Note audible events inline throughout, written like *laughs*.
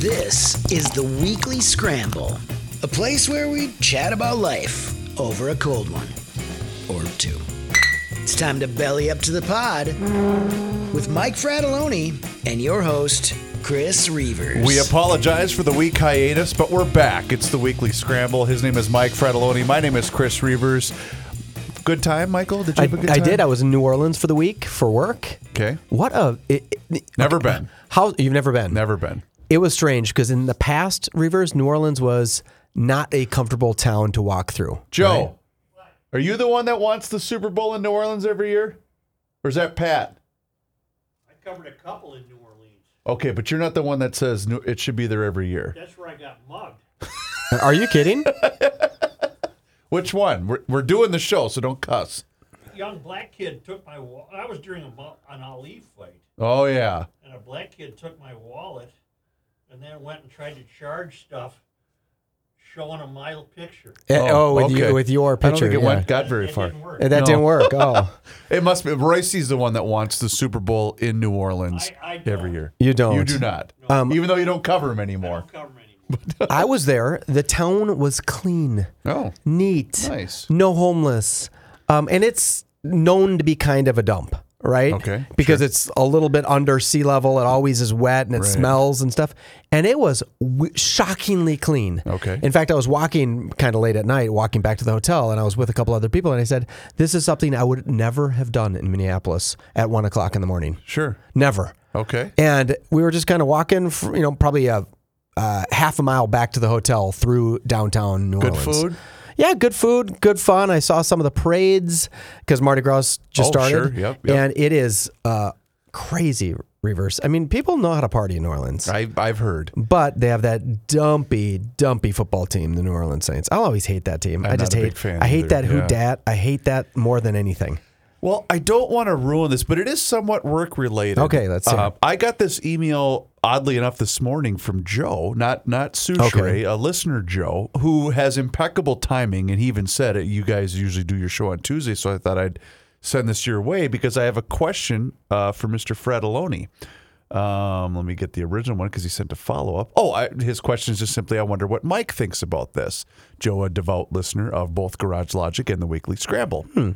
This is the Weekly Scramble, a place where we chat about life over a cold one or two. It's time to belly up to the pod with Mike Fratelloni and your host, Chris Reavers. We apologize for the week hiatus, but we're back. It's the weekly scramble. His name is Mike Fratelloni. My name is Chris Reavers. Good time, Michael? Did you I, have a good I time? did. I was in New Orleans for the week for work. Okay. What a it, it- Never okay. been. How you've never been? Never been. It was strange because in the past, Reavers, New Orleans was not a comfortable town to walk through. Joe, are you the one that wants the Super Bowl in New Orleans every year? Or is that Pat? I covered a couple in New Orleans. Okay, but you're not the one that says it should be there every year. That's where I got mugged. *laughs* Are you kidding? *laughs* Which one? We're, we're doing the show, so don't cuss. Young black kid took my. wallet. I was during a, an Ali fight, Oh, yeah. and a black kid took my wallet, and then went and tried to charge stuff, showing a my picture. Eh, oh, with, okay. you, with your I don't picture. think it yeah. went, got very It far. didn't work. That No. didn't work. Oh, *laughs* It must be. Royce's the one that wants the Super Bowl in New Orleans I- I every year. you don't. You do not. Um, Even though you don't cover him I anymore. don't cover 'em anymore. *laughs* I was there. The town was clean, Oh, neat, nice. no homeless, um, and it's known to be kind of a dump, right? Okay, because it's a little bit under sea level. It always is wet and it Right. smells and stuff. And it was w- shockingly clean. Okay. In fact, I was walking kind of late at night, walking back to the hotel, and I was with a couple other people, and I said, "This is something I would never have done in Minneapolis at one o'clock in the morning. Sure. Never." Okay. And we were just kind of walking, for, you know, probably a uh, half a mile back to the hotel through downtown New Good Orleans. food. Yeah, good food, good fun. I saw some of the parades because Mardi Gras just Oh, started. sure. Yep, yep. And it is uh, crazy Reavers. I mean, people know how to party in New Orleans, I, I've heard. but they have that dumpy, dumpy football team, the New Orleans Saints. I'll always hate that team. I'm I just hate. I hate either, that who dat. I hate that more than anything. Well, I don't want to ruin this, but it is somewhat work related. Okay, let's hear Uh. I got this email, oddly enough, this morning from Joe, not not Soucheray, Okay. a listener Joe, who has impeccable timing, and he even said it. You guys usually do your show on Tuesday, so I thought I'd send this your way because I have a question uh, for Mr. Fratelloni. Um, let me get the original one because he sent a follow up. Oh, I, his question is just simply, I wonder what Mike thinks about this. Joe, a devout listener of both Garage Logic and the Weekly Scramble. Hmm.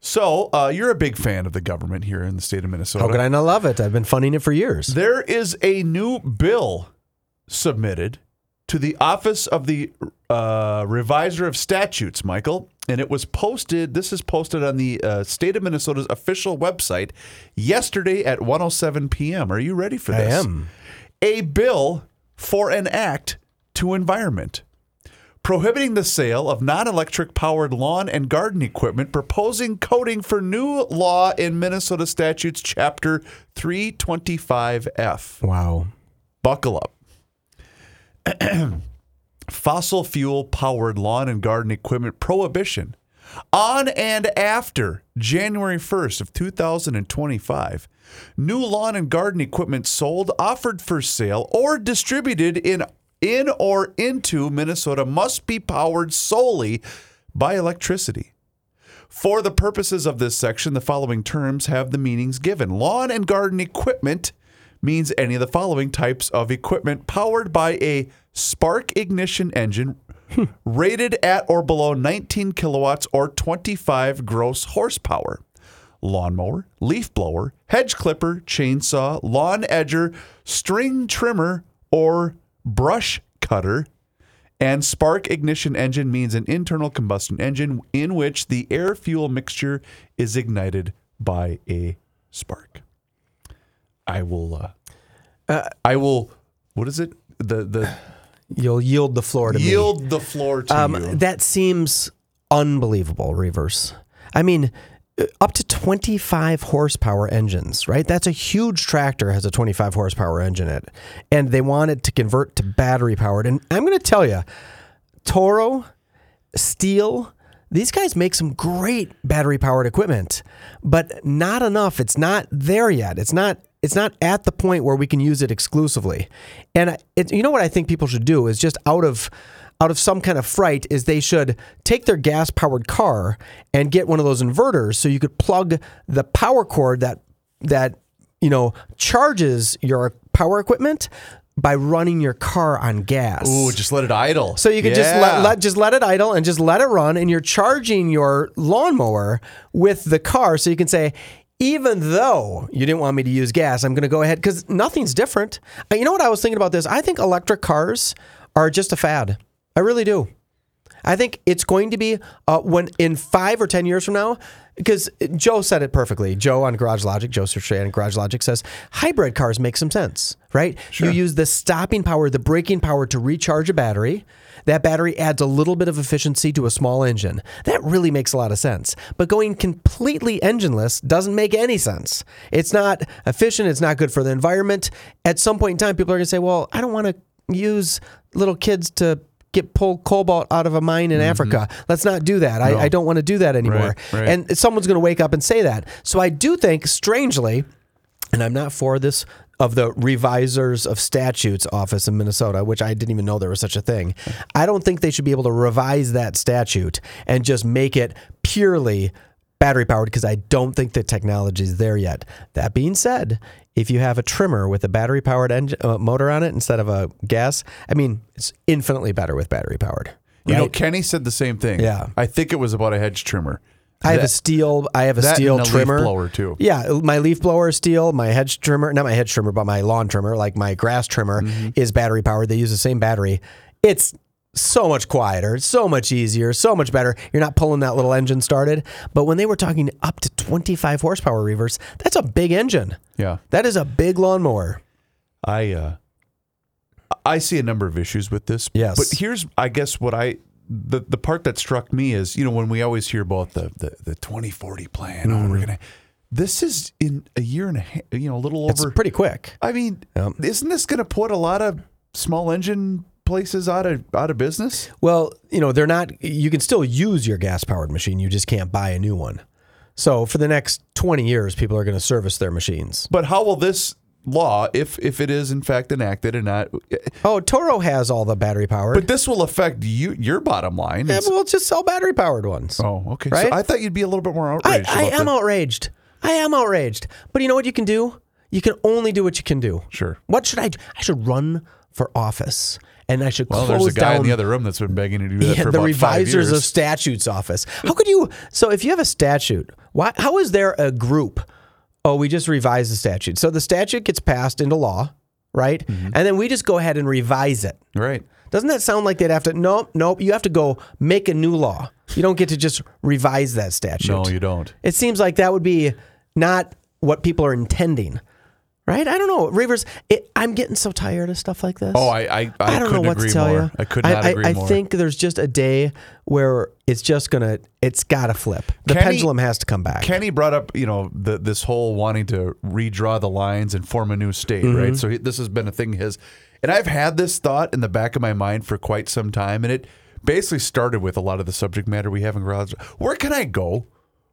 So, uh, you're a big fan of the government here in the state of Minnesota. How could I not love it? I've been funding it for years. There is a new bill submitted to the Office of the uh, Reviser of Statutes, Michael, and it was posted. This is posted on the uh, state of Minnesota's official website yesterday at 1:07 p.m. Are you ready for this? I am. A bill for an act to environment prohibiting the sale of non-electric powered lawn and garden equipment proposing coding for new law in Minnesota statutes chapter 325F. Wow. Buckle up. *clears throat* Fossil fuel powered lawn and garden equipment prohibition on and after January 1st of 2025. New lawn and garden equipment sold, offered for sale, or distributed in in or into Minnesota must be powered solely by electricity. For the purposes of this section, the following terms have the meanings given. Lawn and garden equipment means any of the following types of equipment powered by a spark ignition engine hmm. rated at or below 19 kilowatts or 25 gross horsepower. Lawnmower, leaf blower, hedge clipper, chainsaw, lawn edger, string trimmer, or brush cutter. And spark ignition engine means an internal combustion engine in which the air fuel mixture is ignited by a spark. I will. Uh, I will. What is it? The the *sighs* You'll yield the floor to me. yield the floor to Um, you. that seems unbelievable, Reavers. I mean, uh, Uh, up to 25 horsepower engines, right? That's a huge tractor has a 25 horsepower engine in it. And they want it to convert to battery powered. And I'm going to tell you, Toro, Stihl, these guys make some great battery powered equipment, but not enough. It's not there yet. It's not it's not at the point where we can use it exclusively. And it, you know what I think people should do is just out of out of some kind of fright is they should take their gas powered car and get one of those inverters so you could plug the power cord that that you know charges your power equipment by running your car on gas. Ooh, just let it idle. So you can just let, let just let it idle and just let it run, and you're charging your lawnmower with the car. So you can say, even though you didn't want me to use gas, I'm going to go ahead because nothing's different. You know what I was thinking about this? I think electric cars are just a fad. I really do. I think it's going to be uh, when in five or ten years from now, because Joe said it perfectly. Joe on Garage Logic, Joe Soucheray on Garage Logic says hybrid cars make some sense, right? You use the stopping power, the braking power to recharge a battery. That battery adds a little bit of efficiency to a small engine. That really makes a lot of sense. But going completely engineless doesn't make any sense. It's not efficient. It's not good for the environment. At some point in time, people are going to say, well, I don't want to use little kids to get pull cobalt out of a mine in mm-hmm. Africa. Let's not do that. I, I don't want to do that anymore. Right, right. And someone's going to wake up and say that. So I do think, strangely, and I'm not for this of the revisers of statutes office in Minnesota, which I didn't even know there was such a thing. I don't think they should be able to revise that statute and just make it purely battery powered because I don't think the technology is there yet. That being said, if you have a trimmer with a battery powered engine, uh, motor on it instead of a gas, I mean, it's infinitely better with battery powered. You know. Kenny said the same thing. Yeah. I think it was about a hedge trimmer. I have a Stihl. I have a that Stihl a leaf trimmer blower, too. Yeah, my leaf blower is Stihl. My hedge trimmer, not my hedge trimmer, but my lawn trimmer, like my grass trimmer, Mm-hmm. is battery powered. They use the same battery. It's so much quieter, so much easier, so much better. You're not pulling that little engine started. But when they were talking up to 25 horsepower Reavers, that's a big engine. Yeah. That is a big lawnmower. I uh I see a number of issues with this. Yes. But here's I guess what I the the part that struck me is, you know, when we always hear about the the, the 2040 plan, oh, Mm-hmm. we're gonna this is in a year and a half, you know, a little over. It's over pretty quick. I mean, Yep. isn't this gonna put a lot of small engine places out of out of business? Well, you know, they're not, you can still use your gas powered machine. You just can't buy a new one. So for the next 20 years, people are going to service their machines. But how will this law, if if it is in fact enacted and not Oh, Toro has all the battery powered. but this will affect you your bottom line. Yeah, but we'll just sell battery powered ones. oh, okay. Right? So I thought you'd be a little bit more outraged. I about am outraged. I am outraged. But you know what you can do? You can only do what you can do. Sure. What should I do? I should run for office and I should Well, close there's a guy down in the other room that's been begging to do that yeah, for the about five revisers years. of statutes office. How could you? So if you have a statute, why? How is there a group? Oh, we just revise the statute. So the statute gets passed into law, right? Mm-hmm. And then we just go ahead and revise it. right. Doesn't that sound like they'd have to? Nope, nope. You have to go make a new law. You don't get to just revise that statute. No, you don't. It seems like that would be not what people are intending, right? I don't know, Reavers. It, I'm getting so tired of stuff like this. Oh, I I, I, I don't know what agree to tell more. you. I could not I, agree I, more. I think there's just a day where it's just gonna, it's got to flip. The Kenny- pendulum has to come back. Kenny brought up, you know, the, this whole wanting to redraw the lines and form a new state, Mm-hmm. right? So he, this has been a thing his, and I've had this thought in the back of my mind for quite some time, and it basically started with a lot of the subject matter we have in garage. Where can I go?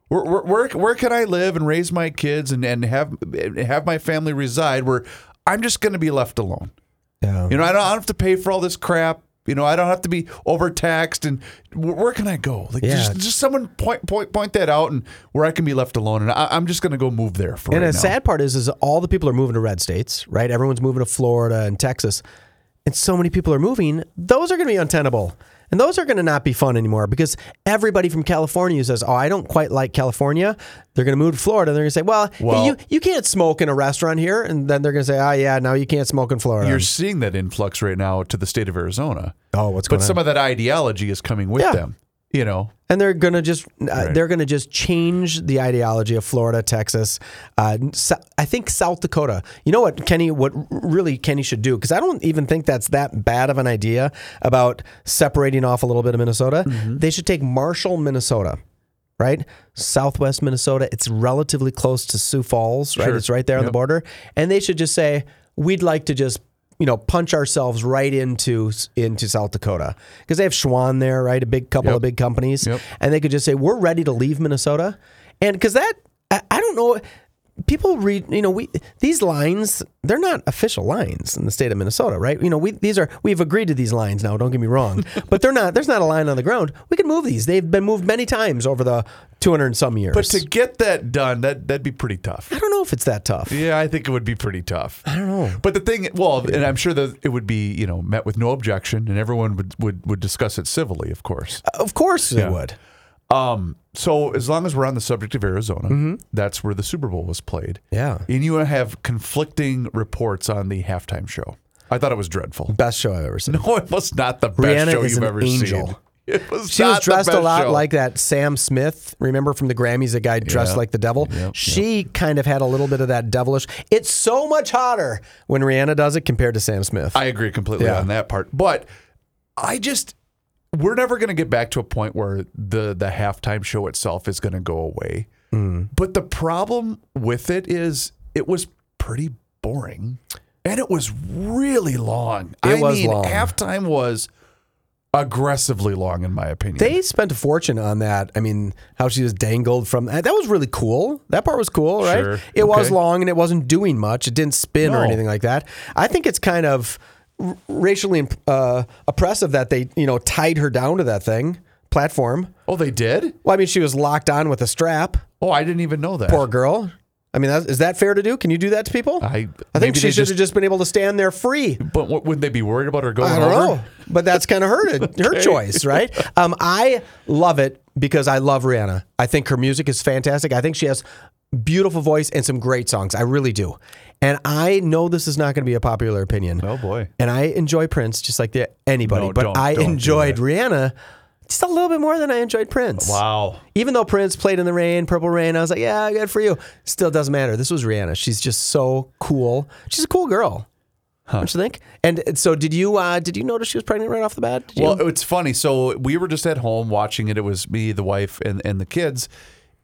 Where, where, where, where can I live and raise my kids and, and have have my family reside where I'm just going to be left alone? Yeah. You know, I don't, I don't have to pay for all this crap. You know, I don't have to be overtaxed. And where, where can I go? Like, Yeah. just, just someone point point point that out, and where I can be left alone. And I, I'm just going to go move there for And right the now. sad part is, is all the people are moving to red states, right? Everyone's moving to Florida and Texas, and so many people are moving. Those are going to be untenable, and those are going to not be fun anymore because everybody from California who says, "Oh, I don't quite like California," they're going to move to Florida. They're going to say, "Well, hey, you you can't smoke in a restaurant here," and then they're going to say, "Oh, yeah, now you can't smoke in Florida." You're seeing that influx right now to the state of Arizona. oh, what's going on? But some of that ideology is coming with Yeah. them. You know, and they're gonna just uh, Right. they're gonna just change the ideology of Florida, Texas, uh, so- I think South Dakota. You know what, Kenny? What really Kenny should do? Because I don't even think that's that bad of an idea about separating off a little bit of Minnesota. Mm-hmm. They should take Marshall, Minnesota. Right, Southwest Minnesota. It's relatively close to Sioux Falls. Right, Sure. it's right there on the border, and they should just say we'd like to just you know punch ourselves right into into South Dakota because they have Schwan there, right? A big couple Yep. of big companies, Yep. and they could just say we're ready to leave Minnesota, and because that I, I don't know. People read, you know, we these lines, they're not official lines in the state of Minnesota, right? You know, we these are we've agreed to these lines now, don't get me wrong. *laughs* but they're not there's not a line on the ground. We can move these. They've been moved many times over the 200 and some years. But to get that done, that that'd be pretty tough. I don't know if it's that tough. Yeah, I think it would be pretty tough. I don't know. But the thing, well, and I'm sure that it would be, you know, met with no objection, and everyone would would, would discuss it civilly, of course. Of course they Yeah. would. Um, so as long as we're on the subject of Arizona, that's where the Super Bowl was played. Mm-hmm. Yeah. And you have conflicting reports on the halftime show. I thought it was dreadful. Best show I've ever seen. *laughs* No, it was not the best Rihanna show is you've an ever angel. seen. *laughs* It was She not was the dressed a best lot show. like that Sam Smith. Remember from the Grammys, a guy dressed Yeah. like the devil? She kind of had a little bit of that devilish. It's so much hotter when Rihanna does it compared to Sam Smith. I agree completely Yeah. on that part. But I just we're never going to get back to a point where the the halftime show itself is going to go away. Mm. But the problem with it is it was pretty boring and it was really long. It I was mean, long. halftime was aggressively long in my opinion. they spent a fortune on that. I mean, how she was dangled from that was really cool. That part was cool, right? Sure. It was long and it wasn't doing much. It didn't spin or anything like that. I think it's kind of r- racially uh, oppressive that they, you know, tied her down to that thing platform. oh, they did? Well, I mean, she was locked on with a strap. Oh, I didn't even know that. Poor girl. I mean, that's, is that fair to do? Can you do that to people? I I think she should have just been able to stand there free. But what, wouldn't they be worried about her going I don't over? know, but that's *laughs* kind of her her choice, right? Um, I love it because I love Rihanna. I think her music is fantastic. I think she has beautiful voice and some great songs. I really do. And I know this is not going to be a popular opinion. Oh boy. And I enjoy Prince just like the, anybody, No, but don't- I don't do enjoyed that. Rihanna just a little bit more than I enjoyed Prince. Wow. Even though Prince played in the rain, Purple Rain, I was like, yeah, good for you. Still doesn't matter. This was Rihanna. She's just so cool. She's a cool girl. Don't you think? And so, did you? Uh, did you notice she was pregnant right off the bat? Did you? Well, it's funny. So we were just at home watching it. It was me, the wife, and, and the kids.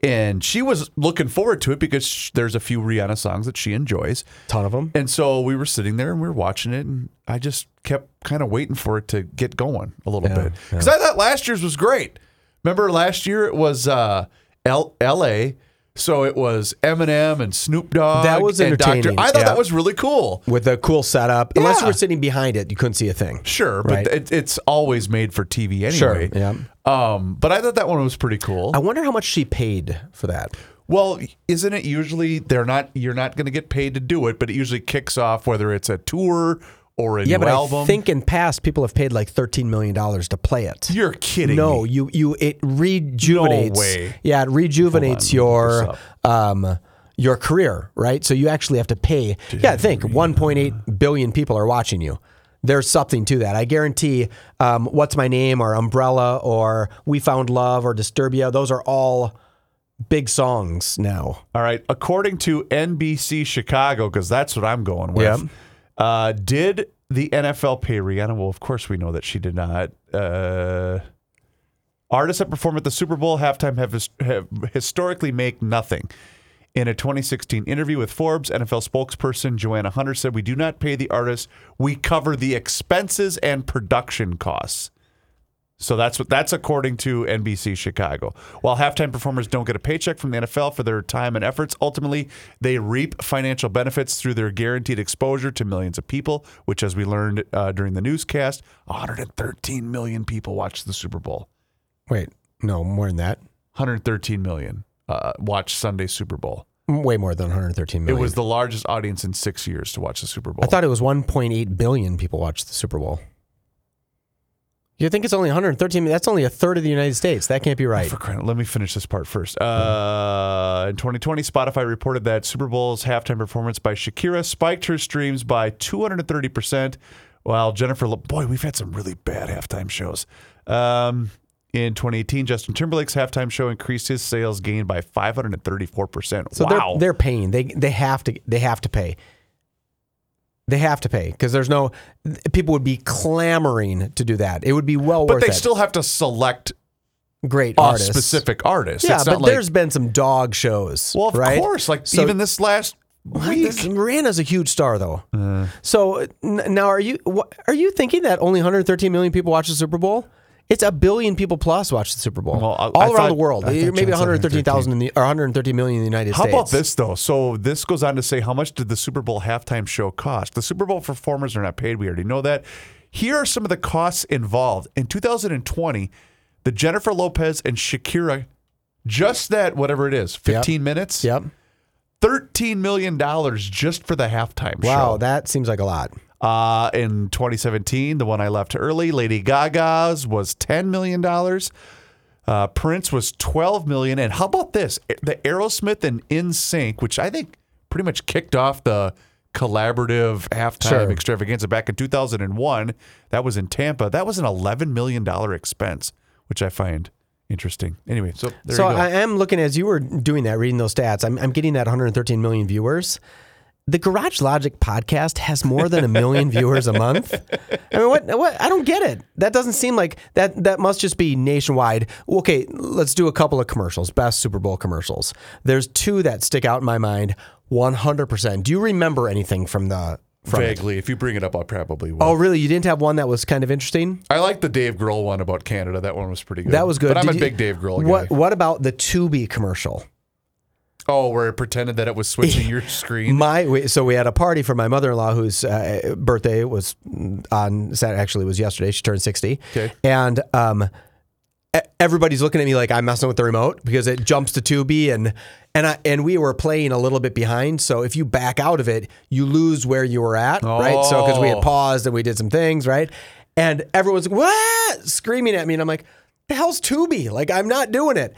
And she was looking forward to it because sh- there's a few Rihanna songs that she enjoys. ton of them. And so we were sitting there and we were watching it. And I just kept kind of waiting for it to get going a little Yeah, bit. Because I thought last year's was great. Remember last year it was uh, L- L.A., so it was Eminem and Snoop Dogg. That was and Dr. entertaining, I thought yeah. that was really cool. With a cool setup. Unless you were sitting behind it, you couldn't see a thing. Sure, Right. but it, it's always made for TV anyway. Sure, yeah. Um, but I thought that one was pretty cool. I wonder how much she paid for that. well, isn't it usually they're not you're not going to get paid to do it, but it usually kicks off whether it's a tour or a Yeah, new but album. I think in past people have paid like thirteen million dollars to play it. you're kidding. no, me. you you it rejuvenates. No way. Yeah, it rejuvenates your um your career, right? So you actually have to pay. Yeah, think 1.8 billion people are watching you. There's something to that. I guarantee. Um, What's my name or Umbrella or We Found Love or Disturbia. Those are all big songs now. All right. According to NBC Chicago, because that's what I'm going with. Yep. Uh, did the NFL pay Rihanna? Well, of course we know that she did not. Uh, artists that perform at the Super Bowl halftime have, have historically make nothing. In a 2016 interview with Forbes, NFL spokesperson Joanna Hunter said, "We do not pay the artists; we cover the expenses and production costs." So that's what that's according to NBC Chicago. While halftime performers don't get a paycheck from the NFL for their time and efforts, ultimately they reap financial benefits through their guaranteed exposure to millions of people. Which, as we learned uh, during the newscast, 113 million people watched the Super Bowl. Wait, no, more than that. 113 million uh, watched Sunday Super Bowl. Way more than 113 million. It was the largest audience in six years to watch the Super Bowl. I thought it was 1.8 billion people watched the Super Bowl. You think it's only 113? That's only a third of the United States. That can't be right. For crying, let me finish this part first. Uh, in 2020, Spotify reported that Super Bowl's halftime performance by Shakira spiked her streams by 230 percent. While Jennifer, Lo- boy, we've had some really bad halftime shows. Um, in 2018, Justin Timberlake's halftime show increased his sales gain by 534 percent. So Wow, they're they're paying. They they have to they have to pay. They have to pay because there's no people would be clamoring to do that. It would be well but worth But they it. still have to select Great a artists. specific artist. Yeah, it's but not like, there's been some dog shows. well, of right? course, like So- even this last week. This, Rihanna's a huge star, though. Uh. so n- now, are you are you thinking that only 113 million people watch the Super Bowl? It's a billion people plus watch the Super Bowl Well, I- all I around thought- the world. Maybe 113,000 in the or 130 million in the United How States. How about this though? So this goes on to say how much did the Super Bowl halftime show cost? The Super Bowl performers are not paid. We already know that. Here are some of the costs involved. In 2020, the Jennifer Lopez and Shakira, just that whatever it is, 15 minutes, Yep. 13 million dollars just for the halftime Wow, show. Wow, that seems like a lot. Uh, in 2017, the one I left early, Lady Gaga's was 10 million dollars. Uh, Prince was 12 million. And how about this? The Aerosmith and NSYNC, which I think pretty much kicked off the collaborative halftime Sure. extravaganza back in 2001. That was in Tampa. That was an 11 million dollar expense, which I find interesting. Anyway, so there so you go. I am looking as you were doing that, reading those stats. I'm, I'm getting that 113 million viewers. The Garage Logic podcast has more than a million viewers a month. I mean, what? What? I don't get it. That doesn't seem like that. That must just be nationwide. Okay, let's do a couple of commercials. Best Super Bowl commercials. There's two that stick out in my mind. 100. percent Do you remember anything from the? From it? Vaguely, if you bring it up, I probably will. Oh, really? You didn't have one that was kind of interesting? I like the Dave Grohl one about Canada. That one was pretty good. That was good. But I'm a you- big Dave Grohl guy. What? What about the Tubi commercial? Oh, where it pretended that it was switching *laughs* your screen. My we- so we had a party for my mother-in-law whose uh, birthday was on Saturday. Actually, it was yesterday. She turned sixty. Okay. And um, everybody's looking at me like I'm messing with the remote because it jumps to Tubi and and I, and we were playing a little bit behind. So if you back out of it, you lose where you were at, right? So because we had Oh. paused and we did some things, right? And everyone's what screaming at me, and I'm like, "The hell's Tubi? Like I'm not doing it."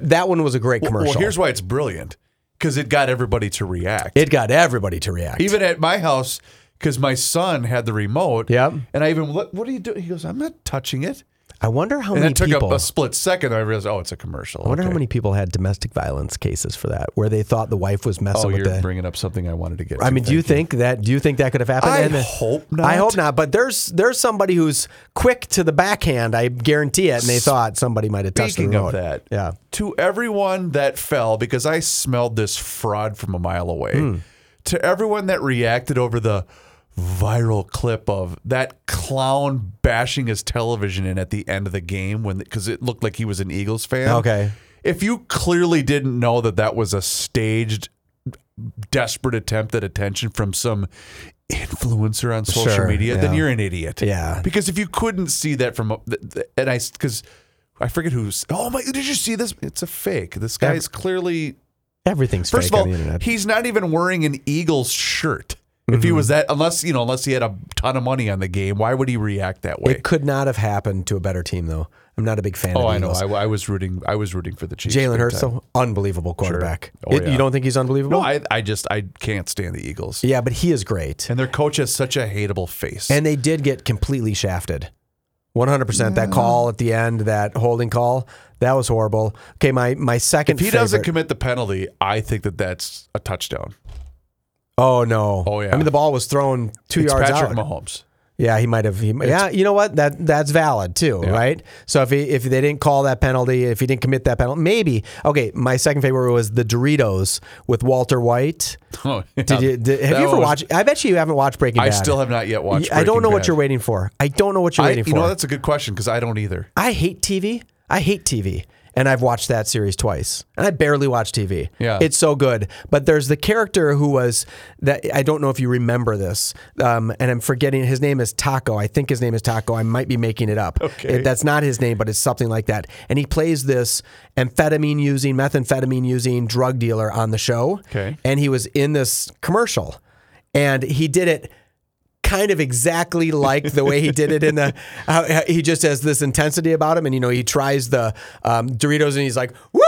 That one was a great commercial. Well, here's why it's brilliant because it got everybody to react. it got everybody to react. Even at my house, because my son had the remote. Yep. And I even, what, what are you doing? He goes, I'm not touching it. I wonder how And many it took people. a, a split second. I realized, oh, it's a commercial. I wonder how many people had domestic violence cases for that, where they thought the wife was messing Oh, with you're the. bringing up something I wanted to get. I to. mean, do you Thank think that? Do you think that could have happened? I uh, hope I hope not. not. But there's there's somebody who's quick to the backhand. I guarantee it, and they thought somebody might have touched the Speaking of that, yeah. to everyone that fell because I smelled this fraud from a mile away. Hmm. To everyone that reacted over the viral clip of that clown bashing his television in at the end of the game when because it looked like he was an Eagles fan. Okay. If you clearly didn't know that that was a staged desperate attempt at attention from some influencer on social Sure, media, then you're an idiot. Yeah. Because if you couldn't see that from, a- th- th- and I, because I forget who's, oh my, did you see this? It's a fake. This guy's clearly, Everything's first fake of all, on the internet. he's not even wearing an Eagles shirt. If Mm-hmm. he was that, unless, you know, unless he had a ton of money on the game, why would he react that way? it could not have happened to a better team, though. I'm not a big fan oh, of I know. Eagles. I, I was rooting, I was rooting for the Chiefs. Jalen Hurts, though, unbelievable quarterback. Oh, It- yeah. You don't think he's unbelievable? No, I, I just, I can't stand the Eagles. yeah, but he is great. And their coach has such a hateable face. And they did get completely shafted. 100%. That call at the end, that holding call, that was horrible. Okay, my, my second if he favorite. doesn't commit the penalty, I think that that's a touchdown. Oh, no. Oh, yeah. I mean, the ball was thrown two It's yards Patrick out. Mahomes. Yeah, he might have. He, yeah, you know what? That that's valid too, right? So if he, if they didn't call that penalty, if he didn't commit that penalty, maybe. Okay, my second favorite was the Doritos with Walter White. *laughs* Oh, yeah. Did you, did, have That you ever was- watched? I bet you haven't watched Breaking I still have not yet watched. I don't know what you're waiting for. I don't know what you're I, waiting you for. know, that's a good question because I don't either. I hate TV. I hate TV. And I've watched that series twice. And I barely watch TV. Yeah. It's so good. But there's the character who was that I don't know if you remember this. Um, and I'm forgetting his name is Taco. I think his name is Taco. I might be making it up. Okay. It- that's not his name, but it's something like that. And he plays this amphetamine using, methamphetamine using drug dealer on the show. Okay. And he was in this commercial. And he did it kind of exactly like the way he did it in the. *laughs* How, he just has this intensity about him, and you know he tries the um, Doritos, and he's like, "Woo,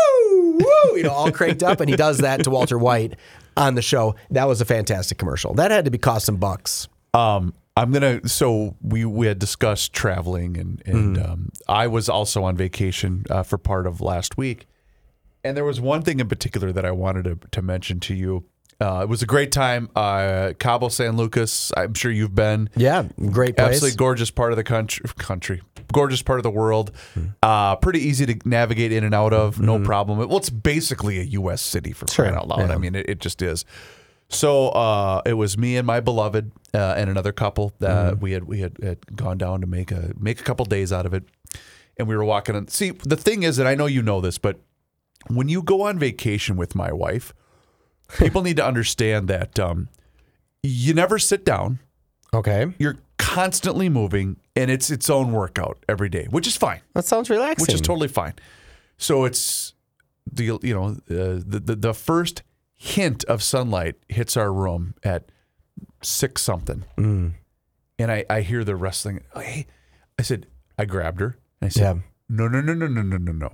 woo," you know, all cranked up, and he does that to Walter White on the show. That was a fantastic commercial. That had to be cost some bucks. Um, I'm gonna. So we we had discussed traveling, and and Mm-hmm. um, I was also on vacation uh, for part of last week, and there was one thing in particular that I wanted to to mention to you. Uh, it was a great time. Uh, Cabo San Lucas. I'm sure you've been. Yeah, great place. Absolutely gorgeous part of the country. Country, gorgeous part of the world. Hmm. Uh, pretty easy to navigate in and out of. No problem. Well, it's basically a U.S. city for Sure, crying out loud. yeah. I mean, it, it just is. So uh, it was me and my beloved uh, and another couple that Mm-hmm. we had we had, had gone down to make a make a couple days out of it. and we were walking on. See, the thing is that I know you know this, but when you go on vacation with my wife, people need to understand that um, you never sit down. Okay. You're constantly moving, and it's its own workout every day, which is fine. That sounds relaxing. Which is totally fine. So it's the you know uh, the, the the first hint of sunlight hits our room at six something, mm. and I I hear the wrestling. Hey, I said I grabbed her and I said, yeah. No, no, no, no, no, no, no, no.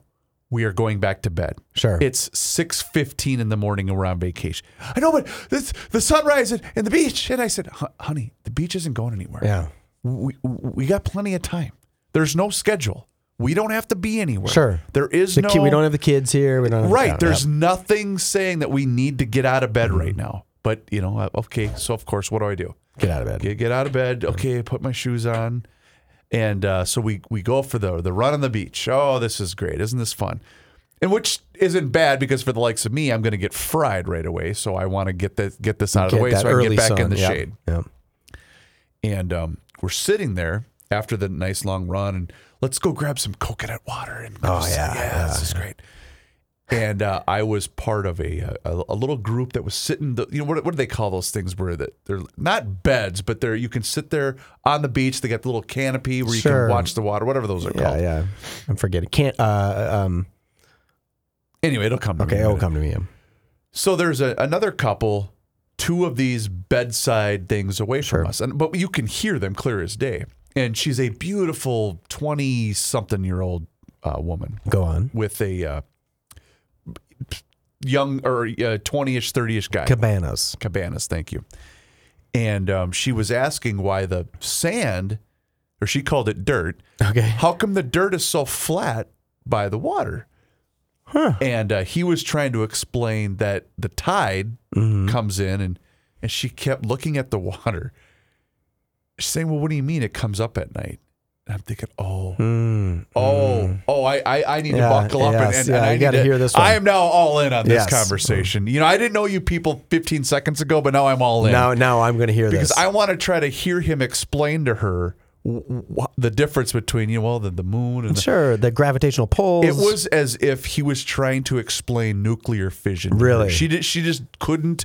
We are going back to bed. Sure. It's six fifteen in the morning and we're on vacation. I know, but this, the sunrise and, and the beach. And I said, honey, the beach isn't going anywhere. yeah. We, we got plenty of time. There's no schedule. We don't have to be anywhere. Sure. There is The no. ki- we don't have the kids here. We don't right. yeah, There's yeah. nothing saying that we need to get out of bed right Mm-hmm. now. But, you know, uh, okay. So, of course, what do I do? get out of bed. Get, get out of bed. Okay, put my shoes on. And uh, so we we go for the the run on the beach. Oh, this is great. Isn't this fun? And which isn't bad because for the likes of me, I'm going to get fried right away. So I want to get this get this out of the way so I can get back in the Yeah. shade. Yeah. And um, we're sitting there after the nice long run, and let's go grab some coconut water. And Oh, just like, yeah, this is great. And uh, I was part of a, a a little group that was sitting. The, you know what, what do they call those things where that they're not beds, but they're you can sit there on the beach. They got the little canopy where you Sure. can watch the water, whatever those are Yeah, called. yeah. I'm forgetting. Can't. Uh, um. Anyway, it'll come. To me Okay, in a it'll minute. come to me. So there's a, another couple, two of these bedside things away from us, and but you can hear them clear as day. And she's a beautiful twenty-something-year-old uh, woman Go on. with a uh, young or uh, twenty-ish, thirty-ish guy. Cabanas. Cabanas, thank you. And um, she was asking why the sand, or she called it dirt. Okay. How come the dirt is so flat by the water? Huh. And uh, he was trying to explain that the tide Mm-hmm. comes in, and and she kept looking at the water, saying, "Well, what do you mean it comes up at night?" And I'm thinking, "Oh, Mm. oh, oh, I, I, I need Yeah, to buckle up and, yes, and, yeah, and I need gotta hear this one. I am now all in on this Yes. conversation. You know, I didn't know you people 15 seconds ago, but now I'm all in Now, now I'm going to hear this. because this. I want to try to hear him explain to her the difference between you know well, the, the moon and the, sure, the gravitational pulls. it was as if he was trying to explain nuclear fission. Really? she did. She just couldn't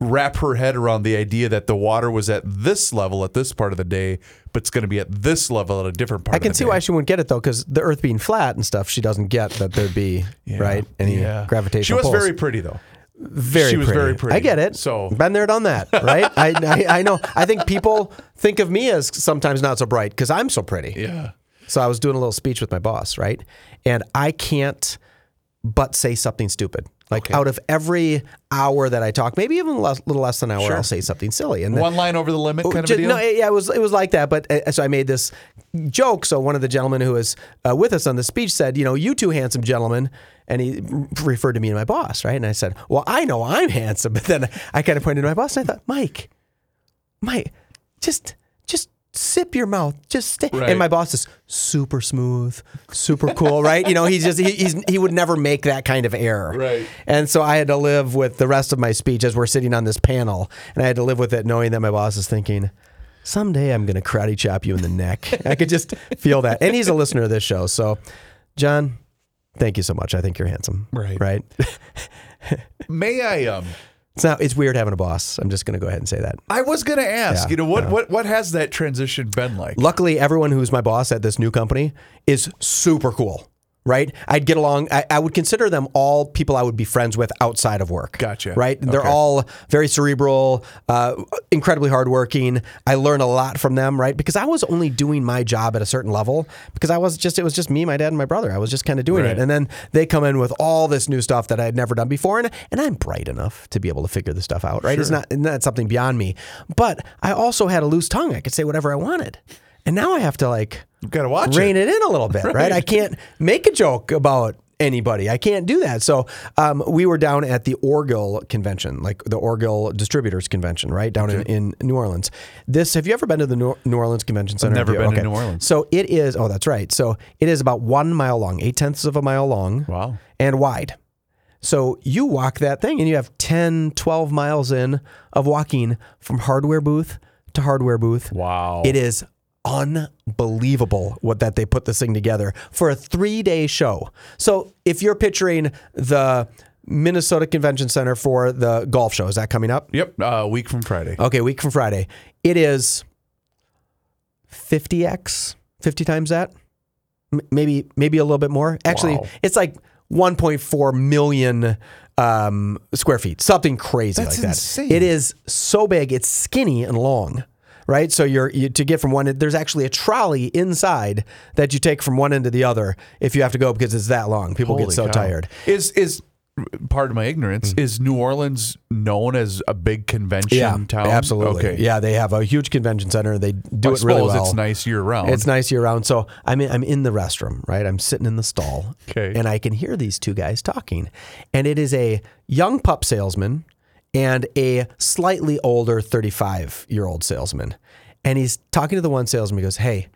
wrap her head around the idea that the water was at this level at this part of the day, but it's going to be at this level at a different part. Of the day. I can see day. why she wouldn't get it though, because the Earth being flat and stuff, she doesn't get that there'd be *laughs* Yeah. right any Yeah. gravitational. She was very pretty though. very she was pretty. very pretty. I get it. So- been there, done that, right? I, I I know. I think people think of me as sometimes not so bright because I'm so pretty. Yeah. So I was doing a little speech with my boss, right? And I can't but say something stupid. Like out of every hour that I talk, maybe even a little less than an hour, Sure. I'll say something silly. And then- One line over the limit kind of a deal. No, yeah, it was it was like that. But uh, so I made this joke. So one of the gentlemen who was uh, with us on the speech said, "You know, you two handsome gentlemen," and he referred to me and my boss, right? And I said, "Well, I know I'm *laughs* handsome," but then I kind of pointed to my boss, and I thought, "Mike, Mike, just just." Sip your mouth, just stay. Right. And my boss is super smooth, super cool, *laughs* right? You know, he's just he, he's he would never make that kind of error, Right. and so I had to live with the rest of my speech as we're sitting on this panel, and I had to live with it knowing that my boss is thinking, someday I'm going to karate chop you in the neck. *laughs* I could just feel that. And he's a listener of this show. So, John, thank you so much. I think you're handsome. Right. Right. *laughs* May I um It's not, it's weird having a boss. I'm just going to go ahead and say that. I was going to ask, Yeah, you know, what, yeah. what what has that transition been like? Luckily, everyone who's my boss at this new company is super cool. Right, I'd get along. I, I would consider them all people I would be friends with outside of work. Gotcha. Right, they're Okay. all very cerebral, uh, incredibly hardworking. I learn a lot from them. Right, because I was only doing my job at a certain level because I was just it was just me, my dad, and my brother. I was just kind of doing Right. it, and then they come in with all this new stuff that I had never done before, and and I'm bright enough to be able to figure this stuff out. Right, it's not not something beyond me, but I also had a loose tongue. I could say whatever I wanted. And now I have to like You've got to watch rein it. it. in a little bit, *laughs* right. I can't make a joke about anybody. I can't do that. So um, we were down at the Orgill convention, like the Orgill Distributors Convention, right down in, in New Orleans. This have you ever been to the New Orleans Convention Center? never Have you? been to New Orleans. So it is. Oh, that's right. So it is about one mile long, eight tenths of a mile long, Wow. and wide. So you walk that thing and you have 10, 12 miles in of walking from hardware booth to hardware booth. Wow. It is unbelievable what that they put this thing together for a three day show. So if you're picturing the Minnesota Convention Center for the golf show, is that coming up? Yep, uh, a week from Friday. Okay, week from Friday. It is 50x, 50 times that. M- maybe maybe a little bit more. Actually, Wow. it's like 1.4 million um, square feet, something crazy That's like that. insane. It is so big. It's skinny and long. Right, so you're you, to get from one. There's actually a trolley inside that you take from one end to the other if you have to go because it's that long. People get so cow. tired. Is is pardon my ignorance? Mm. Is New Orleans known as a big convention Yeah, town? absolutely. Okay. Yeah, they have a huge convention center. They do I it really well. it's nice year round. It's nice year round. So I'm in, I'm in the restroom, right? I'm sitting in the stall, Okay. and I can hear these two guys talking, and it is a young pup salesman and a slightly older 35 year old salesman, and he's talking to the one salesman. He goes, "Hey."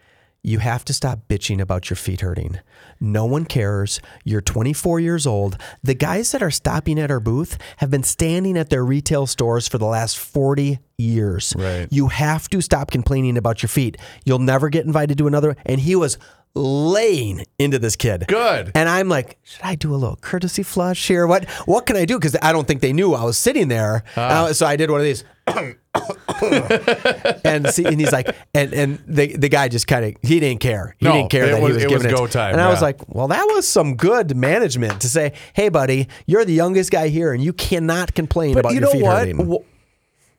You have to stop bitching about your feet hurting. No one cares. You're 24 years old. The guys that are stopping at our booth have been standing at their retail stores for the last 40 years. Right. You have to stop complaining about your feet. You'll never get invited to another. And he was laying into this kid. Good. And I'm like, should I do a little courtesy flush here? What what can I do? Because I don't think they knew I was sitting there. Ah. Uh, so I did one of these. *laughs* and see, and he's like, and and the the guy just kind of he didn't care. He No, didn't care it that was- he was it giving was it. go time, And I was like, well, that was some good management to say, hey, buddy, you're the youngest guy here, and you cannot complain but about you your know feet what? hurting. Well,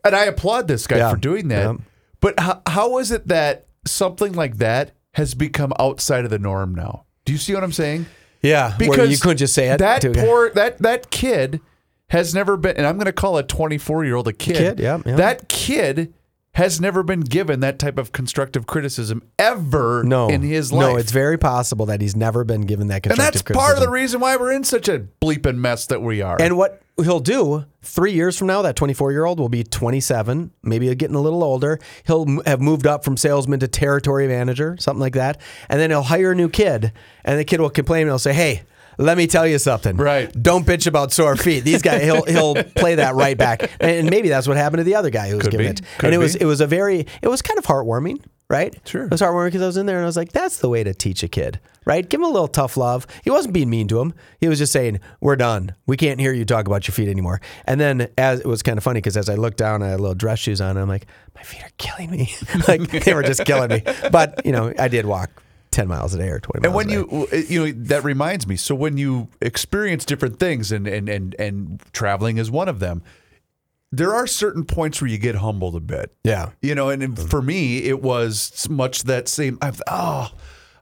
And I applaud this guy Yeah. for doing that. Yeah. But how, how is it that something like that has become outside of the norm now? Do you see what I'm saying? Yeah, Because you couldn't just say it. That to a guy. poor that that kid has never been, and I'm going to call a 24 year old a kid. Kid, yeah, yeah. That kid has never been given that type of constructive criticism ever no, in his life. No, it's very possible that he's never been given that constructive criticism. and that's part of the reason why we're in such a bleeping mess that we are. And what he'll do three years from now, that 24 year old will be 27, maybe getting a little older. He'll have moved up from salesman to territory manager, something like that. And then he'll hire a new kid, and the kid will complain and he'll say, Hey, let me tell you something. Right. Don't bitch about sore feet. These guys, he'll he'll *laughs* play that right back, and maybe that's what happened to the other guy who was Could giving be. it. Could and it was be. it was a very it was kind of heartwarming, right? Sure. It was heartwarming because I was in there and I was like, that's the way to teach a kid, right? Give him a little tough love. He wasn't being mean to him. He was just saying, we're done. We can't hear you talk about your feet anymore. And then as it was kind of funny because as I looked down, I had little dress shoes on. And I'm like, my feet are killing me. *laughs* like they were just killing me. But you know, I did walk 10 miles a day or 20 miles And when you you know that reminds me. So when you experience different things, and and and and traveling is one of them. There are certain points where you get humbled a bit. Yeah. You know, and and mm-hmm. for me, it was much that same. I've, oh,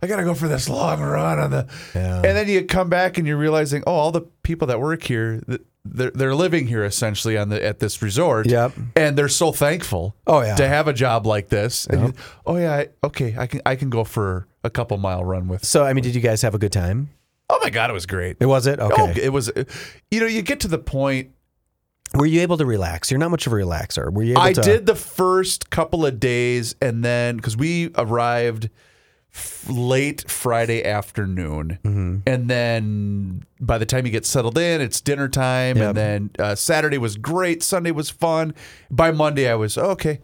I got to go for this long run on the. Yeah. And then you come back and you're realizing, oh, all the people that work here, they're they're living here essentially on the at this resort. Yep. And they're so thankful. Oh, yeah. To have a job like this. And oh yeah. I, okay. I can I can go for a couple mile run with. So, I mean, did you guys have a good time? Oh my god, it was great. It was it? Oh, Okay. it was. You know, you get to the point. Were you able to relax? You're not much of a relaxer. Were you able I to? did the first couple of days, and then because we arrived f- late Friday afternoon, Mm-hmm. and then by the time you get settled in, it's dinner time, Yep. and then uh, Saturday was great, Sunday was fun. By Monday, I was okay.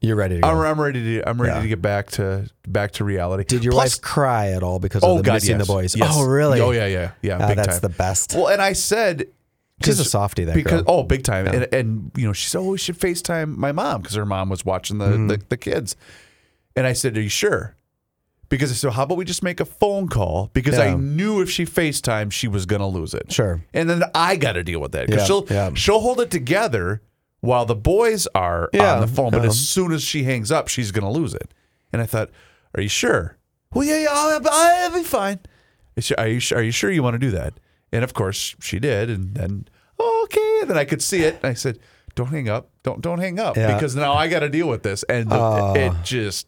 You're ready to go. I'm, I'm ready to. I'm ready Yeah. to get back to back to reality. Did your Plus- wife cry at all because Oh of the God, missing yes. the boys? Yes. Oh, really? Oh yeah, yeah, yeah. Ah, big that's time. the best. Well, and I said. She's a softy that because girl. oh, big time, and, and you know she said, "Oh, we should Facetime my mom because her mom was watching the, Mm-hmm. the the kids," and I said, "Are you sure?" Because I said, "How about we just make a phone call?" Because I Yeah. knew if she Facetime, she was gonna lose it. Sure. and then I got to deal with that because Yeah, she'll yeah. she'll hold it together while the boys are Yeah, on the phone, but yeah. as soon as she hangs up, she's gonna lose it. And I thought, "Are you sure?" Well, yeah, yeah, I'll, I'll be fine. Are you su- are you sure you want to do that? And of course she did, and then oh, okay, and then I could see it. And I said, "Don't hang up, don't don't hang up, Yeah. because now I got to deal with this." And the, it just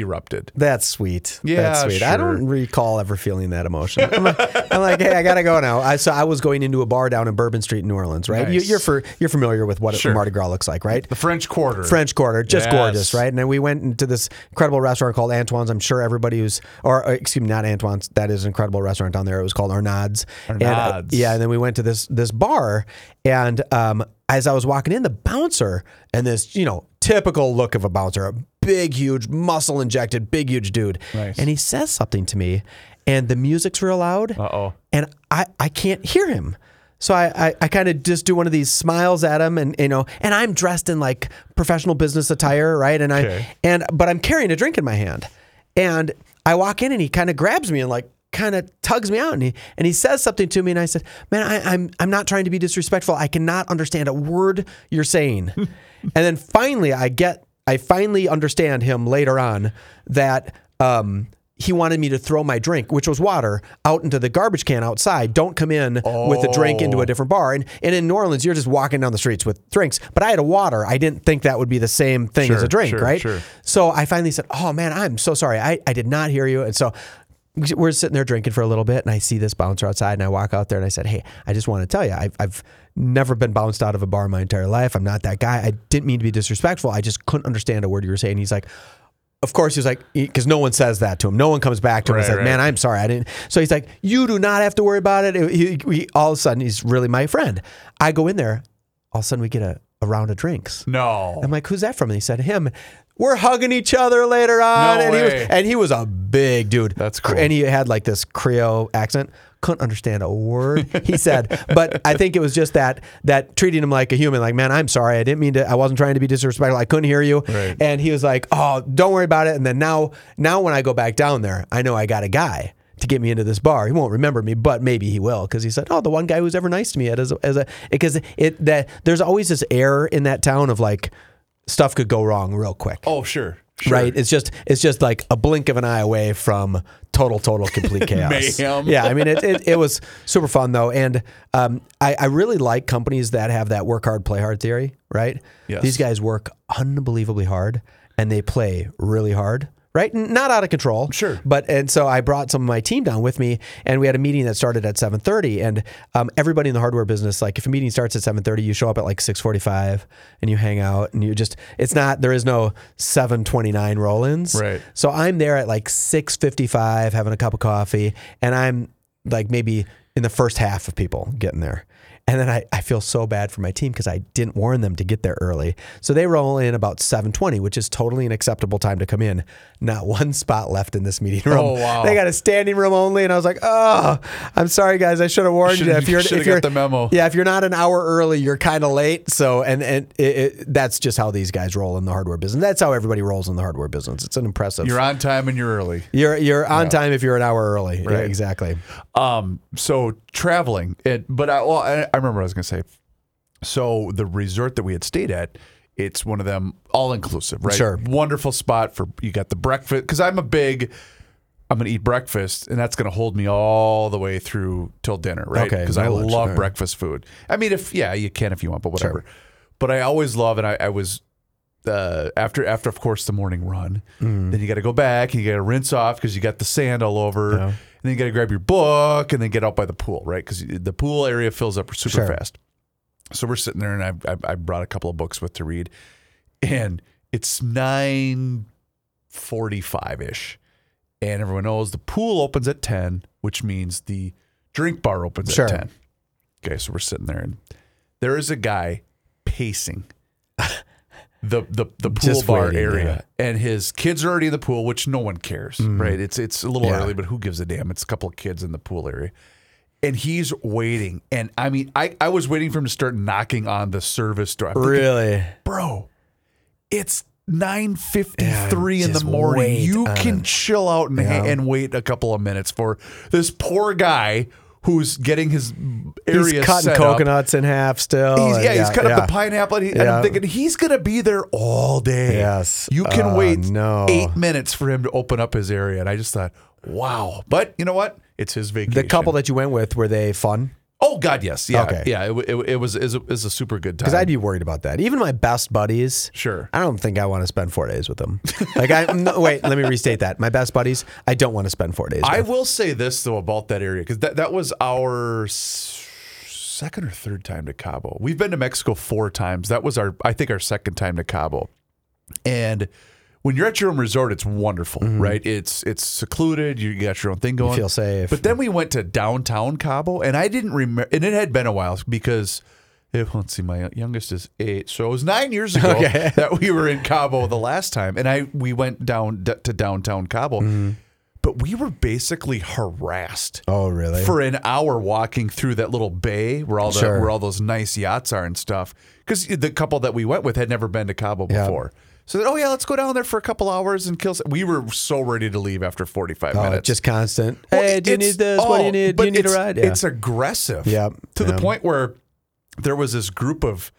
erupted. That's sweet. Yeah, That's sweet. I don't recall ever feeling that emotion. I'm like, I'm like, hey, I gotta go now. I so I was going into a bar down in Bourbon Street in New Orleans, right? You, Nice. you're for you're familiar with what Sure. Mardi Gras looks like, right? The French Quarter, French Quarter, just Yes. gorgeous, right? And then we went into this incredible restaurant called Antoine's. I'm sure everybody who's, or uh, excuse me, not Antoine's. That is an incredible restaurant down there. It was called Arnaud's. And, uh, Arnaud's. yeah, and then we went to this this bar, and um, as I was walking in, the bouncer and this you know typical look of a bouncer, a big, huge, muscle injected, big, huge dude. Nice. And he says something to me, and the music's real loud, Uh-oh. and I, I can't hear him. So I, I, I kind of just do one of these smiles at him, and you know, and I'm dressed in like professional business attire, right? And I Okay. and but I'm carrying a drink in my hand, and I walk in, and he kind of grabs me and like kind of tugs me out, and he and he says something to me, and I said, "Man, I, I'm I'm not trying to be disrespectful. I cannot understand a word you're saying." *laughs* and then finally, I get I finally understand him later on that. Um, he wanted me to throw my drink, which was water, out into the garbage can outside. Don't come in with a drink into a different bar. And, and in New Orleans, you're just walking down the streets with drinks. But I had a water. I didn't think that would be the same thing as a drink, sure, right? sure. So I finally said, Oh man, I'm so sorry. I, I did not hear you. And so we're sitting there drinking for a little bit, and I see this bouncer outside, and I walk out there and I said, Hey, I just want to tell you, I've, I've never been bounced out of a bar my entire life. I'm not that guy. I didn't mean to be disrespectful. I just couldn't understand a word you were saying. He's like, of course, he's like, because no one says that to him. No one comes back to him and Right, says, right. "Man, I'm sorry, I didn't." So he's like, "You do not have to worry about it." He, he- all of a sudden, he's really my friend. I go in there. All of a sudden, we get a, a round of drinks. No. I'm like, "Who's that from?" And he said, "Him." We're hugging each other later on, No and he was and he was a big dude. That's cool. And he had like this Creole accent. Couldn't understand a word he said, *laughs* but I think it was just that that treating him like a human. Like, man, I'm sorry, I didn't mean to. I wasn't trying to be disrespectful. I couldn't hear you. Right. And he was like, "Oh, don't worry about it." And then now, now when I go back down there, I know I got a guy to get me into this bar. He won't remember me, but maybe he will because he said, "Oh, the one guy who's ever nice to me at as a, as a because it that there's always this air in that town of like stuff could go wrong real quick." oh, sure. sure. Right? It's just it's just like a blink of an eye away from total total complete *laughs* chaos. Mayhem. Yeah, I mean it, it, it was super fun though, and um, I, I really like companies that have that work hard play hard theory. Right? Yes. These guys work unbelievably hard and they play really hard. Right, not out of control. Sure. but and so I brought some of my team down with me, and we had a meeting that started at seven thirty. And um, everybody in the hardware business, like if a meeting starts at seven thirty, you show up at like six forty five, and you hang out, and you just it's not there is no seven twenty nine roll-ins. Right. So I'm there at like 6:55 having a cup of coffee and I'm like maybe in the first half of people getting there. And then I, I feel so bad for my team because I didn't warn them to get there early. So they roll in about 7:20, which is totally an acceptable time to come in. Not one spot left in this meeting room. Oh, wow. They got a standing room only, and I was like, "Oh, I'm sorry, guys. I should have warned you. Should've- *laughs* If you're if you're got the memo. yeah, if you're not an hour early, you're kind of late. So, and and it, it, that's just how these guys roll in the hardware business. That's how everybody rolls in the hardware business. It's an impressive. You're on time and you're early. You're you're on time if you're an hour early. Yeah, Right. exactly. Um, so traveling, it, but I, well, I, I remember what I was going to say. So the resort that we had stayed at, it's one of them all inclusive, right? Sure. Wonderful spot for you got the breakfast because I'm a big. I'm gonna eat breakfast, and that's gonna hold me all the way through till dinner, right? Okay, Because no I lunch, love right. breakfast food. I mean, if yeah, you can if you want, but whatever. But I always love, and I, I was uh, after after of course the morning run. Mm. Then you got to go back and you got to rinse off because you got the sand all over. And then you got to grab your book and then get out by the pool, right? Because the pool area fills up super Sure. fast. So we're sitting there, and I, I I brought a couple of books with to read, and it's nine forty five ish, and everyone knows the pool opens at ten, which means the drink bar opens Sure. at ten. Okay, so we're sitting there, and there is a guy pacing the the the pool Just bar waiting, area, yeah. and his kids are already in the pool, which no one cares, right? It's it's a little Mm. Yeah. early, but who gives a damn? It's a couple of kids in the pool area. And he's waiting. And I mean, I, I was waiting for him to start knocking on the service door. I'm thinking, Really? bro, it's 9.53 Yeah, in the morning. You on can chill out and, and wait a couple of minutes for this poor guy who's getting his area He's cutting set up. in half still. He's, and yeah, he's cutting yeah. up the pineapple, and, he, and I'm thinking he's gonna be there all day. Yes. you can Oh, wait no. eight minutes for him to open up his area, and I just thought, wow. But you know what? It's his vacation. The couple that you went with were they fun? Oh God, yes, yeah, Okay. yeah. It, it, it was was a, a super good time. Because I'd be worried about that. Even my best buddies. Sure. I don't think I want to spend four days with them. Like I no, wait, let me restate that. My best buddies, I don't want to spend four days. I with. will say this though about that area because that, that was our second or third time to Cabo. We've been to Mexico four times. That was our I think our second time to Cabo. And when you're at your own resort, it's wonderful, right? It's it's secluded. You got your own thing going. feel safe. But then we went to downtown Cabo, and I didn't remember. And it had been a while because Eh, Let's see, my youngest is eight, so it was nine years ago *laughs* Okay. *laughs* that we were in Cabo the last time, and I we went down d- to downtown Cabo, Mm-hmm. but we were basically harassed Oh, really? for an hour walking through that little bay where all the Sure. where all those nice yachts are and stuff. Because the couple that we went with had never been to Cabo Yeah. before. So they, oh yeah, let's go down there for a couple hours and kill. Some. We were so ready to leave after forty five oh, minutes. just constant. Well, hey, do you need this? what do oh, you need? Do you need a ride? Yeah. It's aggressive. Yep, To the point where there was this group of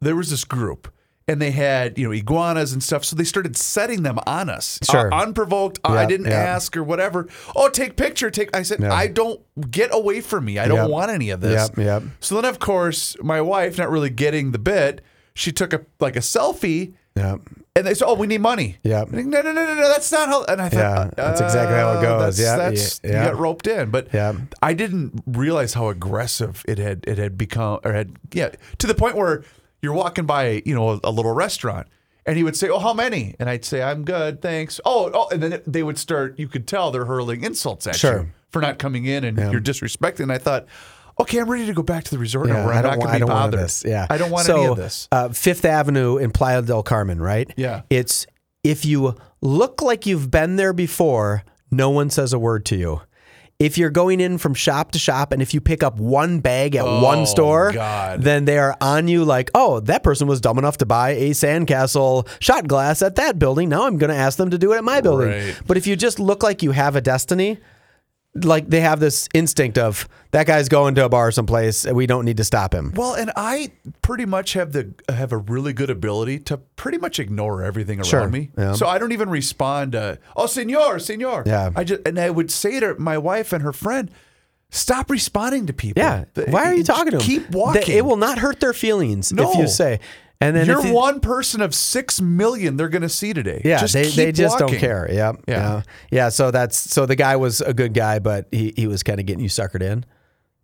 there was this group and they had you know iguanas and stuff so they started setting them on us Sure. uh, unprovoked uh, i didn't yep. ask or whatever oh take picture take i said Yeah. i don't get away from me i don't Yep. want any of this Yep, yep. so then of course my wife not really getting the bit she took a like a selfie yeah. and they said, "Oh, we need money." Yep. And, no, no, no, no, no. That's not how. And I thought, Yeah, that's exactly how it uh, goes. Yeah, that's yeah, you yeah. got roped in. But Yeah. I didn't realize how aggressive it had it had become, or had yeah, to the point where you're walking by, you know, a, a little restaurant, and he would say, "Oh, how many?" And I'd say, "I'm good, thanks." Oh, oh, and then they would start. You could tell they're hurling insults at Sure. you for not coming in, and Yeah. you're disrespecting. And I thought. Okay, I'm ready to go back to the resort Yeah, I don't, not want, I to be don't want this. Yeah, I don't want so, any of this. Uh, Fifth Avenue in Playa del Carmen, right? Yeah. It's if you look like you've been there before, no one says a word to you. If you're going in from shop to shop and if you pick up one bag at Oh, one store, God. then they are on you like, oh, that person was dumb enough to buy a sandcastle shot glass at that building. Now I'm going to ask them to do it at my building. Right. But if you just look like you have a destiny, like they have this instinct of that guy's going to a bar someplace, and we don't need to stop him. Well, and I pretty much have the have a really good ability to pretty much ignore everything around Sure. me. Yeah. So I don't even respond to "Oh, senor, senor." Yeah. I just and I would say to my wife and her friend, "Stop responding to people. Yeah. Why are you talking to them? Keep walking. They- it will not hurt their feelings if you say. And then You're one person of six million they're going to see today. Yeah, Just they, they just don't care. Yep. Yeah. Yeah. Yeah. So that's so the guy was a good guy, but he, he was kind of getting you suckered in.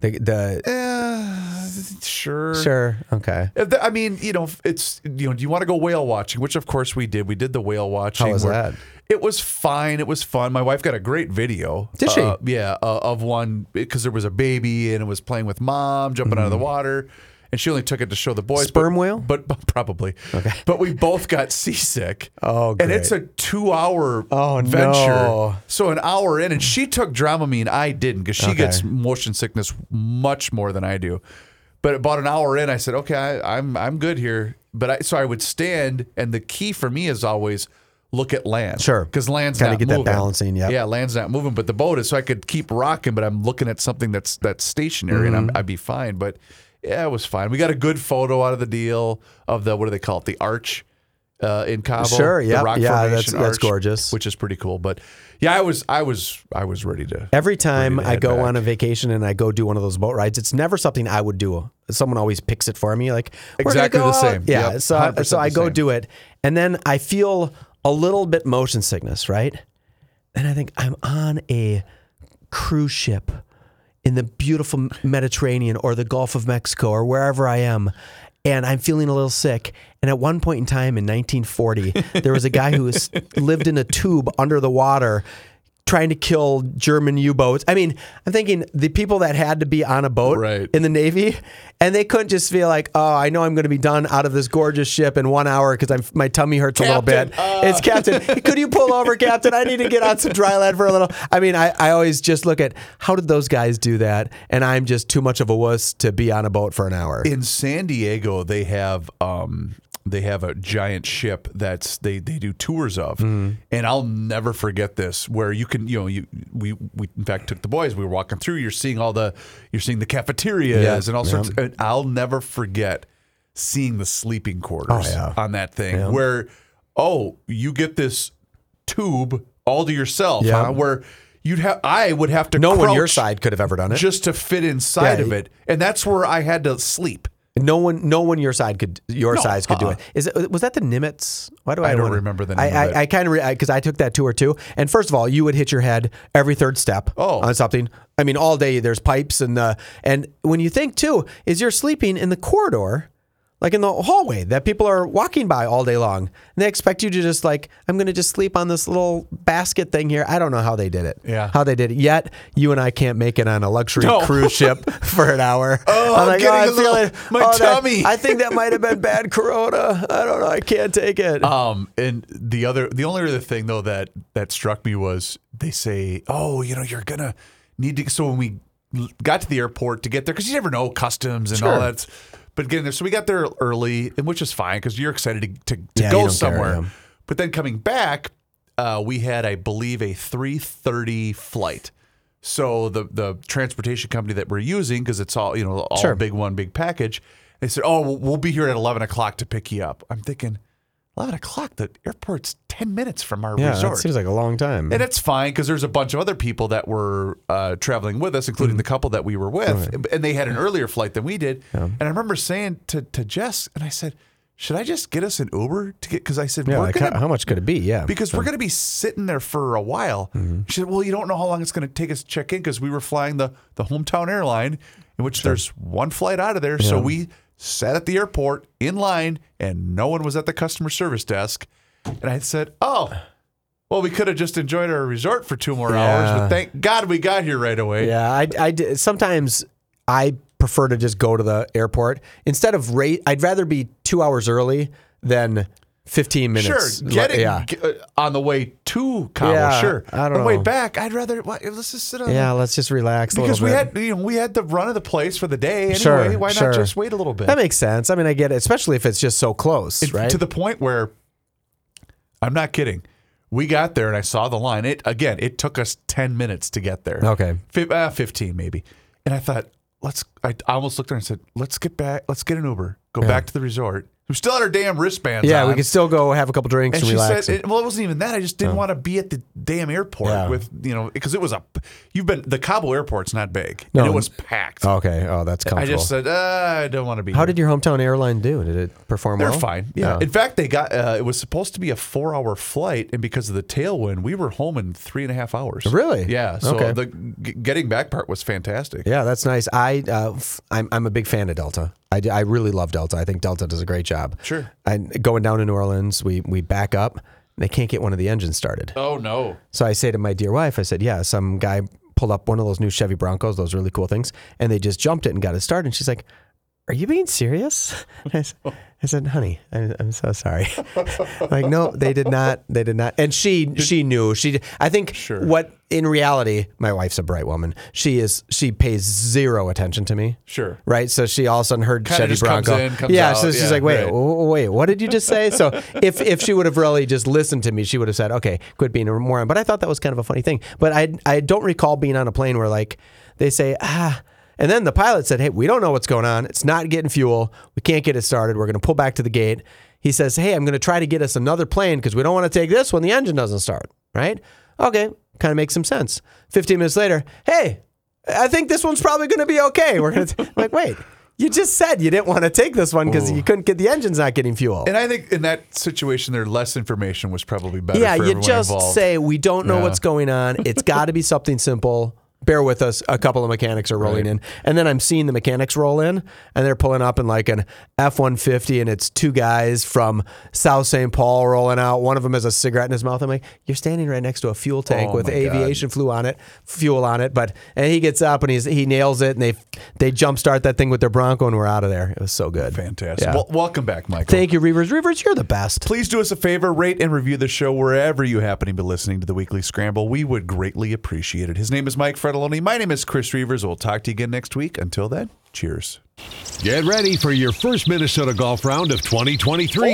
The the Eh, sure. sure okay. I mean, you know, it's you know, do you want to go whale watching? Which of course we did. We did the whale watching. How was that? It was fine. It was fun. My wife got a great video. Did she? Uh, yeah, uh, of one because there was a baby and it was playing with mom, jumping out of the water, and she only took it to show the boys. Mm-hmm. Sperm but, whale? But, but probably. Okay. But we both got seasick. Oh, And it's a two-hour Oh, venture. no. So an hour in, and she took Dramamine. I didn't because she Okay. gets motion sickness much more than I do. But about an hour in, I said, "Okay, I, I'm I'm good here." But I so I would stand, and the key for me is always look at land. Sure. because land's Kinda not get that moving. balancing, yep. Yeah, land's not moving, but the boat is. So I could keep rocking, but I'm looking at something that's that's stationary, and Mm-hmm. I'm, I'd be fine. But yeah, it was fine. We got a good photo out of the deal of the what do they call it? The arch. Uh, in Cabo, Sure, the yep. rock Yeah, that's- that's gorgeous. which is pretty cool. But yeah, I was, I was, I was ready to. Every time to I go back. on a vacation and I go do one of those boat rides, it's never something I would do. Someone always picks it for me, like Exactly the out." same. Yeah, Yep, so I, 100% so I go same. do it, and then I feel a little bit motion sickness, right? And I think I'm on a cruise ship in the beautiful Mediterranean or the Gulf of Mexico or wherever I am. And I'm feeling a little sick. And at one point in time in 1940, there was a guy who was, lived in a tube under the water trying to kill German U-boats. I mean, I'm thinking the people that had to be on a boat Right. in the Navy, and they couldn't just feel like, oh, I know I'm going to be done out of this gorgeous ship in one hour because I'm my tummy hurts a little bit. Uh. It's Captain. *laughs* Could you pull over, Captain? I need to get on some dry land for a little. I mean, I, I always just look at how did those guys do that, and I'm just too much of a wuss to be on a boat for an hour. in San Diego, they have um, they have a giant ship that's they they do tours of, Mm-hmm. and I'll never forget this. Where you can you know you we we in fact took the boys. We were walking through. You're seeing all the you're seeing the cafeterias Yeah, and all yeah. sorts. And I'll never forget seeing the sleeping quarters Oh, yeah. on that thing. Where oh you get this tube all to yourself. Yeah. huh? Where you'd have I would have to no one your side could have ever done it. just to fit inside of it, and that's where I had to sleep. No one, no one your side could, your No, size could do uh-uh. it. Is it was that the Nimitz? Why do I? I don't wanna- remember the name I, of. I kind of because I took that tour too. And first of all, you would hit your head every third step Oh. on something. I mean, all day there's pipes and the and when you think too is you're sleeping in the corridor, like in the hallway that people are walking by all day long. And they expect you to just like, I'm going to just sleep on this little basket thing here. I don't know how they did it. Yeah. How they did it. Yet you and I can't make it on a luxury No. cruise ship *laughs* for an hour. Oh, I'm getting a little- *laughs* my that- tummy." I think that might have been bad Corona. I don't know. I can't take it. Um, and the other, the only other thing though that that struck me was they say, oh, you know, you're gonna need to. So when we got to the airport to get there, because you never know customs and all Sure. that. But getting there, so we got there early, and which is fine because you're excited to to, to Yeah, go care, somewhere. yeah. But then coming back, uh, we had, I believe, a three thirty flight. So the the transportation company that we're using, because it's all you know, all Sure. big one big package. They said, "Oh, we'll, we'll be here at eleven o'clock to pick you up." I'm thinking, eleven o'clock. The airport's ten minutes from our yeah, resort. that seems like a long time. and it's fine because there's a bunch of other people that were uh, traveling with us, including the couple that we were with, and they had an earlier flight than we did. And I remember saying to, to Jess, and I said, "Should I just get us an Uber to get?" Because I said, yeah, "We're like gonna how, how much could it be? Yeah. because we're going to be sitting there for a while. She said, "Well, you don't know how long it's going to take us to check in because we were flying the the hometown airline, in which there's one flight out of there. So we sat at the airport in line, and no one was at the customer service desk. And I said, "Oh." Well, we could have just enjoyed our resort for two more hours, but thank God we got here right away. Yeah, I, I sometimes I prefer to just go to the airport instead of rate. I'd rather be two hours early than fifteen minutes. Sure, getting yeah, ge- uh, on the way to Cabo, Yeah, sure. I don't On the way know. back, I'd rather why, let's just sit on yeah. Let's just relax a because little we bit. had you know we had the run of the place for the day anyway. Sure, Why sure. not just wait a little bit? that makes sense. I mean, I get it, especially if it's just so close, It- right? To the point where I'm not kidding. We got there and I saw the line. It again, it took us 10 minutes to get there. Okay. Fif- uh, 15 maybe. And I thought, let's I, I almost looked there and said, let's get back, let's get an Uber, go back to the resort. We still had our damn wristbands yeah, on. we could still go have a couple drinks and and, she relax. said, it, well, it wasn't even that. I just didn't want to be at the damn airport Yeah. with, you know, because it was a, you've been, the Cabo airport's not big. No. And it was packed. okay. Oh, that's I just said, uh, I don't want to be How here. did your hometown airline do? Did it perform They're well? fine. Yeah. In fact, they got uh, it was supposed to be a four hour flight, and because of the tailwind, we were home in three and a half hours. Really? Yeah. So Okay. the g- getting back part was fantastic. Yeah, that's nice. I uh, f- I'm I'm a big fan of Delta. I, I really love Delta. I think Delta does a great job. Sure. And going down to New Orleans, we we back up. And they can't get one of the engines started. Oh no. So I say to my dear wife, I said, "Yeah, some guy pulled up one of those new Chevy Broncos, those really cool things, and they just jumped it and got it started." And she's like, "Are you being serious?" *laughs* I said, "Honey, I, I'm so sorry." *laughs* like, no, they did not. They did not. And she she knew. She I think Sure. what in reality, my wife's a bright woman. She is. She pays zero attention to me. Sure. Right. So she all of a sudden heard Kinda Chevy just comes Bronco. in, comes yeah. out. So she's Yeah, like, wait, right. wait, what did you just say? So *laughs* if if she would have really just listened to me, she would have said, okay, quit being a moron. But I thought that was kind of a funny thing. But I I don't recall being on a plane where like they say ah. And then the pilot said, "Hey, we don't know what's going on. It's not getting fuel. We can't get it started. We're going to pull back to the gate." He says, "Hey, I'm going to try to get us another plane because we don't want to take this when the engine doesn't start." Right? Okay, kind of makes some sense. 15 minutes later, "Hey, I think this one's probably going to be okay. We're going to *laughs* like, wait, you just said you didn't want to take this one because you couldn't get the engine's not getting fuel. And I think in that situation, there less information was probably better. yeah, for you just involved. say we don't know Yeah. what's going on. It's got to be *laughs* something simple. Bear with us. A couple of mechanics are rolling Right. in, and then I'm seeing the mechanics roll in, and they're pulling up in like an F-150, and it's two guys from South St. Paul rolling out. One of them has a cigarette in his mouth. I'm like, you're standing right next to a fuel tank Oh, with aviation fuel on it, fuel on it. But and he gets up and he's he nails it, and they they jump start that thing with their Bronco, and we're out of there. It was so good. fantastic. Yeah. Well, welcome back, Michael. Thank you, Reavers. Reavers, you're the best. Please do us a favor, rate and review the show wherever you happen to be listening to the Weekly Scramble. We would greatly appreciate it. His name is Mike Fredoloni. My name is Chris Reavers. We'll talk to you again next week. Until then, cheers. Get ready for your first Minnesota golf round of 2023.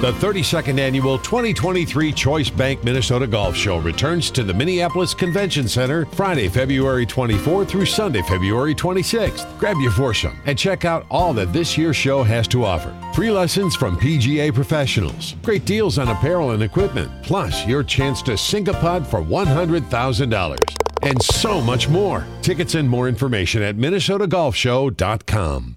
The 32nd annual 2023 Choice Bank Minnesota Golf Show returns to the Minneapolis Convention Center Friday, February 24 through Sunday, February 26th. Grab your foursome and check out all that this year's show has to offer. Free lessons from PGA professionals, great deals on apparel and equipment, plus your chance to sink a putt for $100,000 and so much more. Tickets and more information at minnesotagolfshow.com um,